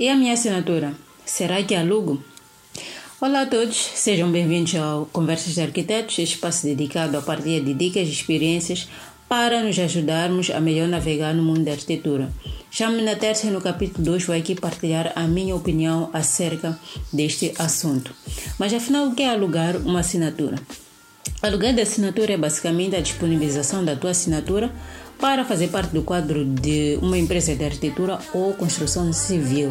E a minha assinatura? Será que alugo? Olá a todos, sejam bem-vindos ao Conversas de Arquitetos, espaço dedicado à partilha de dicas e experiências para nos ajudarmos a melhor navegar no mundo da arquitetura. Chamo-me na terça no capítulo 2 vou aqui partilhar a minha opinião acerca deste assunto. Mas afinal, o que é alugar uma assinatura? Alugar de assinatura é basicamente a disponibilização da tua assinatura para fazer parte do quadro de uma empresa de arquitetura ou construção civil.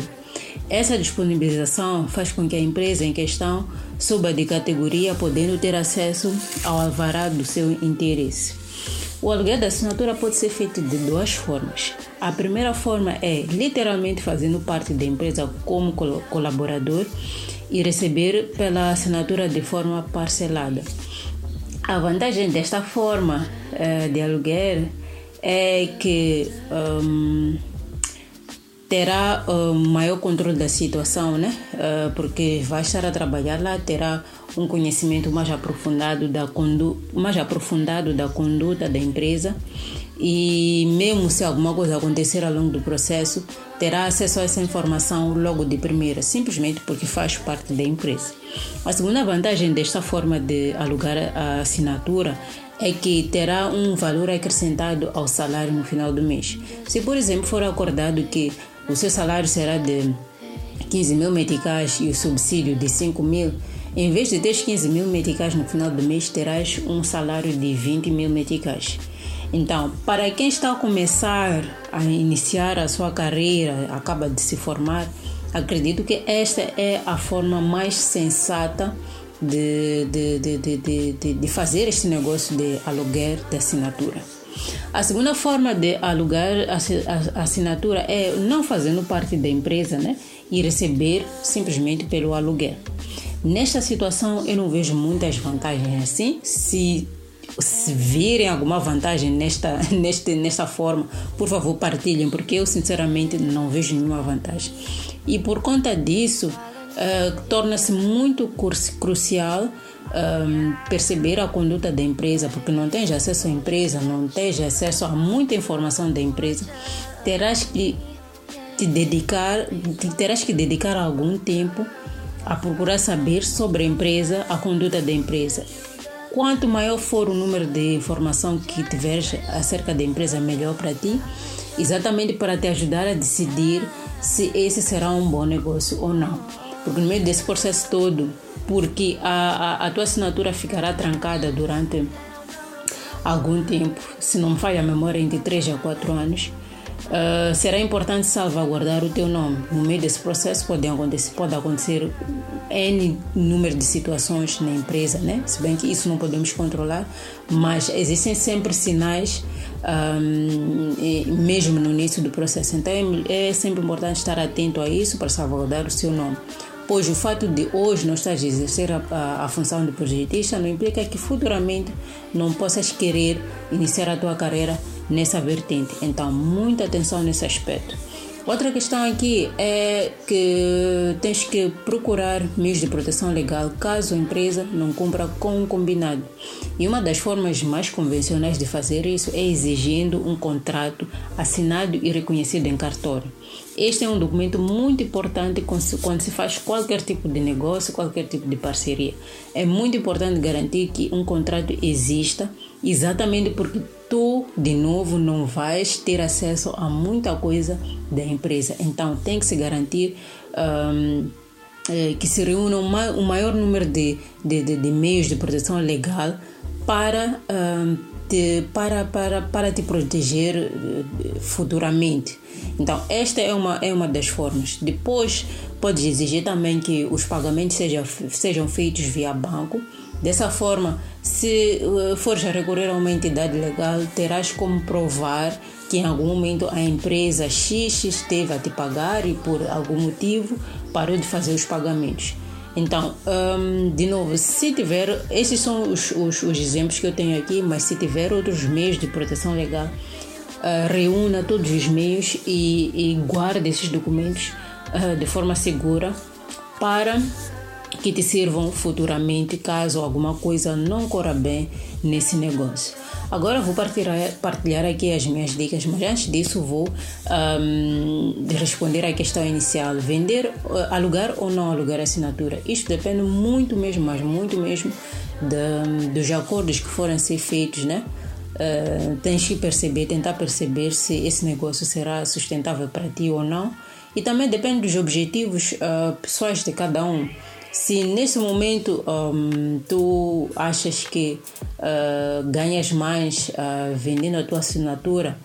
Essa disponibilização faz com que a empresa em questão suba de categoria, podendo ter acesso ao alvará do seu interesse. O aluguel da assinatura pode ser feito de duas formas. A primeira forma é literalmente fazendo parte da empresa como colaborador e receber pela assinatura de forma parcelada. A vantagem desta forma uh, de aluguel é que um, terá um maior controle da situação, né? Uh, porque vai estar a trabalhar lá, terá um conhecimento mais aprofundado da condu mais aprofundado da conduta da empresa e mesmo se alguma coisa acontecer ao longo do processo, terá acesso a essa informação logo de primeira, simplesmente porque faz parte da empresa. A segunda vantagem desta forma de alugar a assinatura é que terá um valor acrescentado ao salário no final do mês. Se, por exemplo, for acordado que o seu salário será de 15 mil meticais e o subsídio de 5 mil, em vez de ter 15 mil meticais no final do mês, terás um salário de 20 mil meticais. Então, para quem está a começar a iniciar a sua carreira, acaba de se formar, acredito que esta é a forma mais sensata de, de, de, de, de, fazer este negócio de aluguer de assinatura. A segunda forma de alugar a assinatura é não fazendo parte da empresa né, e receber simplesmente pelo aluguel. Nesta situação, eu não vejo muitas vantagens assim. Se, se virem alguma vantagem nesta, neste, nesta forma, por favor, partilhem, porque eu sinceramente não vejo nenhuma vantagem. E por conta disso, uh, torna-se muito crucial um, ehm, perceber a conduta da empresa, porque não tens acesso à empresa, não tens acesso a muita informação da empresa, terás que te dedicar, terás que dedicar algum tempo a procurar saber sobre a empresa, a conduta da empresa. Quanto maior for o número de informação que tiveres acerca da empresa, melhor para ti, exatamente para te ajudar a decidir se esse será um bom negócio ou não. Porque no meio desse processo todo, porque a, a, a tua assinatura ficará trancada durante algum tempo, se não me falha a memória, entre 3 a 4 anos, uh, será importante salvaguardar o teu nome. No meio desse processo pode acontecer, pode acontecer N número de situações na empresa, né? Se bem que isso não podemos controlar, mas existem sempre sinais um, mesmo no início do processo. Então é, é sempre importante estar atento a isso para salvaguardar o seu nome pois o fato de hoje não estás a exercer a, a, a, função de projetista não implica que futuramente não possas querer iniciar a tua carreira nessa vertente. Então, muita atenção nesse aspecto. Outra questão aqui é que tens que procurar meios de proteção legal caso a empresa não cumpra com o combinado. E uma das formas mais convencionais de fazer isso é exigindo um contrato assinado e reconhecido em cartório. Este é um documento muito importante quando se faz qualquer tipo de negócio, qualquer tipo de parceria. É muito importante garantir que um contrato exista, exatamente porque de novo, não vais ter acesso a muita coisa da empresa. Então, tem que se garantir um, é, que se reúnam um maior número de, de, de, de meios de proteção legal para, um, te, para, para, para te proteger eh, futuramente. Então, esta é uma, é uma das formas. Depois, podes exigir também que os pagamentos sejam, sejam feitos via banco Dessa forma, se uh, fores recorrer a uma entidade legal, terás como provar que em algum momento a empresa X esteve a te pagar e por algum motivo parou de fazer os pagamentos. Então, um, de novo, se tiver, esses são os, os, os, exemplos que eu tenho aqui, mas se tiver outros meios de proteção legal, uh, reúna todos os meios e, e guarde esses documentos uh, de forma segura para que te sirvam futuramente caso alguma coisa não corra bem nesse negócio. Agora vou partilhar, aqui as minhas dicas, mas antes disso vou um, responder à questão inicial: vender, uh, alugar ou não alugar assinatura? Isto depende muito mesmo, mas muito mesmo de, dos acordos que forem ser feitos, né? Uh, tens que perceber, tentar perceber se esse negócio será sustentável para ti ou não. E também depende dos objetivos uh, pessoais de cada um. Se nesse momento um, tu achas que uh, ganhas mais uh, vendendo a tua assinatura,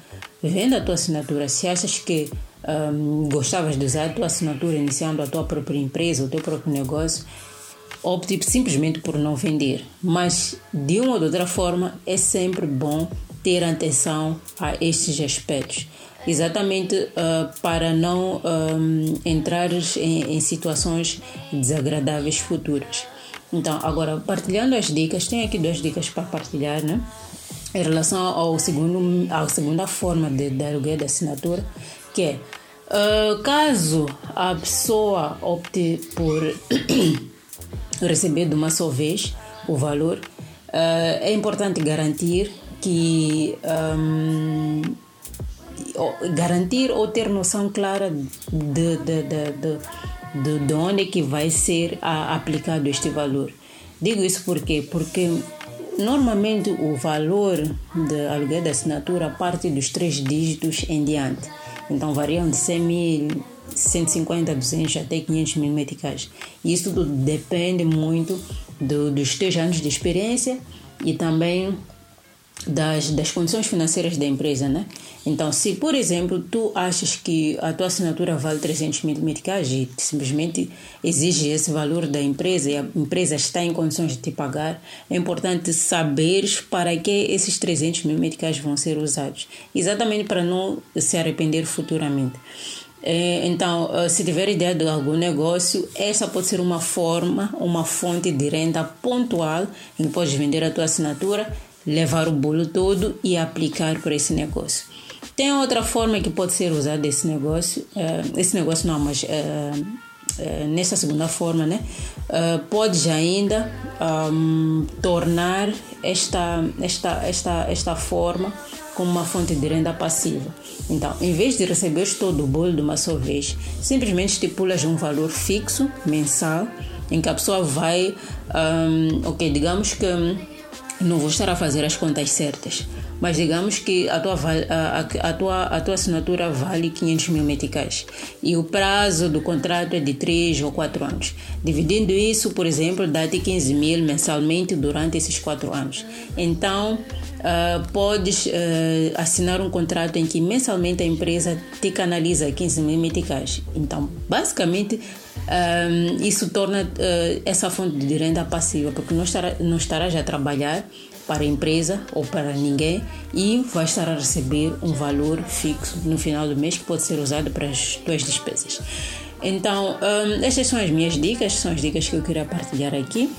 venda a tua assinatura. Se achas que um, gostavas de usar a tua assinatura iniciando a tua própria empresa, o teu próprio negócio, opte simplesmente por não vender. Mas de uma ou de outra forma é sempre bom ter atenção a estes aspectos exatamente uh, para não um, em, em, situações desagradáveis futuras. Então, agora, partilhando as dicas, tem aqui duas dicas para partilhar, né? Em relação ao segundo, à segunda forma de, de aluguel de assinatura, que é uh, caso a pessoa opte por receber de uma só vez o valor, uh, é importante garantir que um, garantir ou ter noção clara de, de, de, de, de onde é que vai ser aplicado este valor. Digo isso porque porque normalmente o valor de aluguel da assinatura parte dos três dígitos em diante. Então variam de 100 mil, 150, 200 até 500 mil meticais. Isso tudo depende muito do, dos teus anos de experiência e também das, das condições financeiras da empresa, né? Então, se por exemplo tu achas que a tua assinatura vale 300 mil meticais e simplesmente exige esse valor da empresa e a empresa está em condições de te pagar, é importante saberes para que esses 300 mil meticais vão ser usados, exatamente para não se arrepender futuramente. É, então, eh, se tiver ideia de algum negócio, essa pode ser uma forma, uma fonte de renda pontual em que podes vender a tua assinatura levar o bolo todo e aplicar para esse negócio. Tem outra forma que pode ser usado esse negócio, uh, esse negócio não, mas uh, uh, nessa segunda forma, né? podes ainda um, tornar esta, esta, esta, esta forma como uma fonte de renda passiva. Então, em vez de receber todo o bolo de uma só vez, simplesmente estipulas um valor fixo mensal em que a pessoa vai, um, ok, digamos que não vou estar a fazer as contas certas, mas digamos que a tua, a, a, tua, a tua assinatura vale 500 mil meticais e o prazo do contrato é de 3 ou 4 anos. Dividindo isso, por exemplo, dá-te 15 mil mensalmente durante esses 4 anos. Então, uh, podes uh, assinar um contrato em que mensalmente a empresa te canaliza 15 mil meticais. Então, basicamente, um, isso torna uh, essa fonte de renda passiva, porque não, estará, não estarás a trabalhar para a empresa ou para ninguém e vai estar a receber um valor fixo no final do mês que pode ser usado para as tuas despesas. Então, um, estas são as minhas dicas, são as dicas que eu queria partilhar aqui.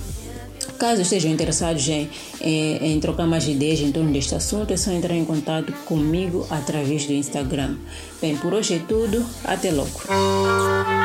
Caso estejam interessados em, em, em, trocar mais ideias em torno deste assunto, é só entrar em contato comigo através do Instagram. Bem, por hoje é tudo. Até logo.